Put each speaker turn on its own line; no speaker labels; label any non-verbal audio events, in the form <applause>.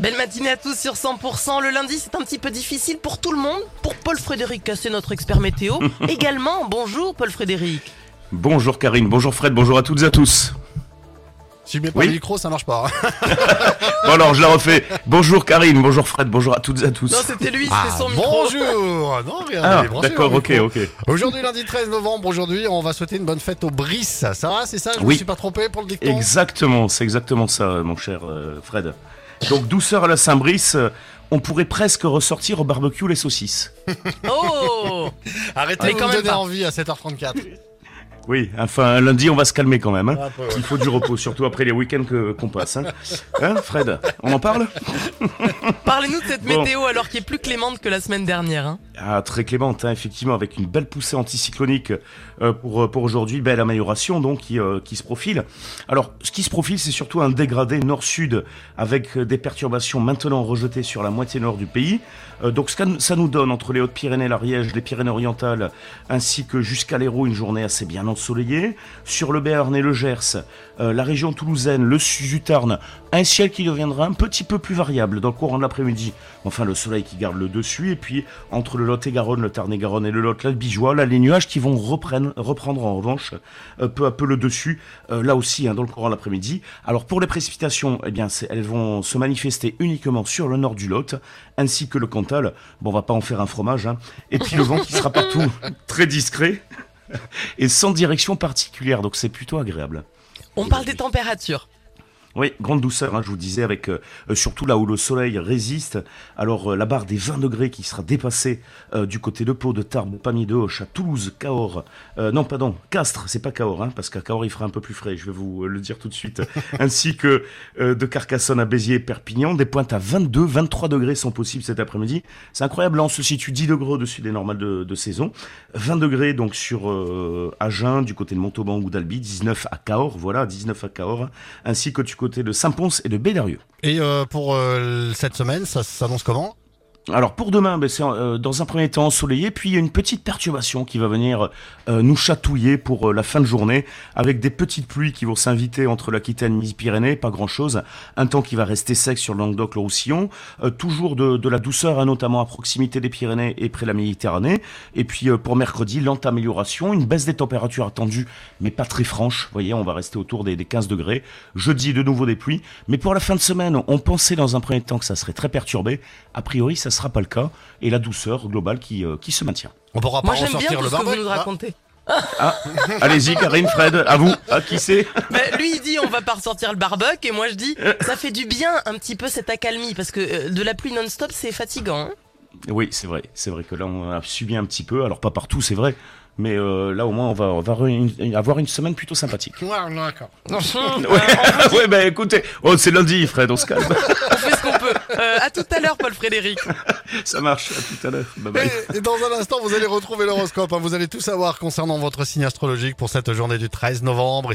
Belle matinée à tous sur 100%. Le lundi, c'est un petit peu difficile pour tout le monde. Pour Paul-Frédéric Cassé, notre expert météo. <laughs> Également, bonjour Paul-Frédéric.
Bonjour Karine, bonjour Fred, bonjour à toutes et à tous.
Si je mets pas
Oui.
le micro, ça marche pas. hein. <laughs>
Bon alors je la refais. Bonjour Karine, bonjour Fred, bonjour à toutes et à tous.
Non, c'était lui, c'était
Ah,
son micro.
bonjour Non, rien,
ah d'accord,
le
ok, ok.
Aujourd'hui, lundi 13 novembre, aujourd'hui, on va souhaiter une bonne fête au Brice. Ça va, c'est ça? Je me
Oui.
suis pas trompé pour le dicton?
Exactement, c'est exactement ça mon cher euh, Fred. Donc douceur à la Saint-Brice, euh, on pourrait presque ressortir au barbecue les saucisses.
Oh
Arrêtez de
même
donner
pas.
envie à 7h34.
Oui, enfin lundi on va se calmer quand même. Hein.
Ouais.
Il faut du repos, surtout après les week-ends qu'on passe. Hein. Hein, Fred, on en parle?
Parlez-nous de cette
Bon.
météo alors qui est plus clémente que la semaine dernière. hein.
Ah, très clémente, hein, effectivement, avec une belle poussée anticyclonique euh, pour, euh, pour aujourd'hui, belle amélioration donc qui, euh, qui se profile. Alors, ce qui se profile, c'est surtout un dégradé nord-sud avec des perturbations maintenant rejetées sur la moitié nord du pays. Euh, donc, ce que ça nous donne entre les Hautes-Pyrénées, l'Ariège, les Pyrénées-Orientales, ainsi que jusqu'à l'Hérault, une journée assez bien ensoleillée. Sur le Béarn et le Gers, euh, la région toulousaine, le Sud-Tarn, un ciel qui deviendra un petit peu plus variable dans le courant de l'après-midi. Enfin, le soleil qui garde le dessus, et puis entre le Lot-et-Garonne, le Tarn-et-Garonne et le Lot, là, les nuages qui vont reprendre, en revanche euh, peu à peu le dessus, euh, là aussi, hein, dans le courant de l'après-midi. Alors, pour les précipitations, eh bien, elles vont se manifester uniquement sur le nord du Lot, ainsi que le Cantal. Bon, on va pas en faire un fromage, hein. Et puis le vent qui sera partout <laughs> très discret et sans direction particulière, donc c'est plutôt agréable.
On parle des températures.
Oui, grande douceur, hein, je vous disais, avec euh, euh, surtout là où le soleil résiste. Alors euh, la barre des 20 degrés qui sera dépassée euh, du côté de Pau, de Tarbes, Pamiers de Hoche, à Toulouse, Cahors. Euh, non, pardon, Castres, c'est pas Cahors, hein, parce qu'à Cahors il fera un peu plus frais, je vais vous euh, le dire tout de suite. <laughs> Ainsi que euh, de Carcassonne à Béziers Perpignan, des pointes à 22, 23 degrés sont possibles cet après-midi. C'est incroyable, là on se situe 10 degrés au-dessus des normales de, de saison. 20 degrés donc sur euh, Agen, du côté de Montauban ou d'Albi, 19 à Cahors, voilà, 19 à Cahors, ainsi que du côté de Saint-Pons et de Bédarieux.
Et euh, pour euh, cette semaine, ça s'annonce comment?
Alors pour demain, ben, c'est euh, dans un premier temps ensoleillé, puis il y a une petite perturbation qui va venir euh, nous chatouiller pour euh, la fin de journée, avec des petites pluies qui vont s'inviter entre l'Aquitaine et les Midi-Pyrénées, pas grand-chose, un temps qui va rester sec sur le Languedoc, le Roussillon, euh, toujours de, la douceur, hein, notamment à proximité des Pyrénées et près de la Méditerranée, et puis pour mercredi, lente amélioration, une baisse des températures attendues, mais pas très franche, vous voyez, on va rester autour des, des 15 degrés, jeudi de nouveau des pluies, mais pour la fin de semaine, on pensait dans un premier temps que ça serait très perturbé, a priori ça sera pas le cas, et la douceur globale qui, euh, qui se maintient.
On pourra
Moi
pas
j'aime bien
ressortir
tout
le
ce que vous
barbecue
nous racontez.
Ah, allez-y Karine, Fred, à vous, à qui c'est
Mais <laughs> lui il dit on va pas ressortir le barbecue et moi je dis ça fait du bien un petit peu cette accalmie parce que euh, de la pluie non-stop c'est fatigant. hein.
Oui, c'est vrai, c'est vrai que là on a subi un petit peu, alors pas partout c'est vrai, mais euh, là au moins on va, on va re- une- avoir une semaine plutôt sympathique.
Ouais, d'accord. <laughs>
Ouais, <laughs> ouais bah écoutez, oh c'est lundi Fred, on se calme,
Euh, à tout à l'heure Paul Frédéric. <laughs>
ça marche, à tout à l'heure, bye bye.
Et, et dans un instant, vous allez retrouver l'horoscope. hein. Vous allez tout savoir concernant votre signe astrologique pour cette journée du 13 novembre.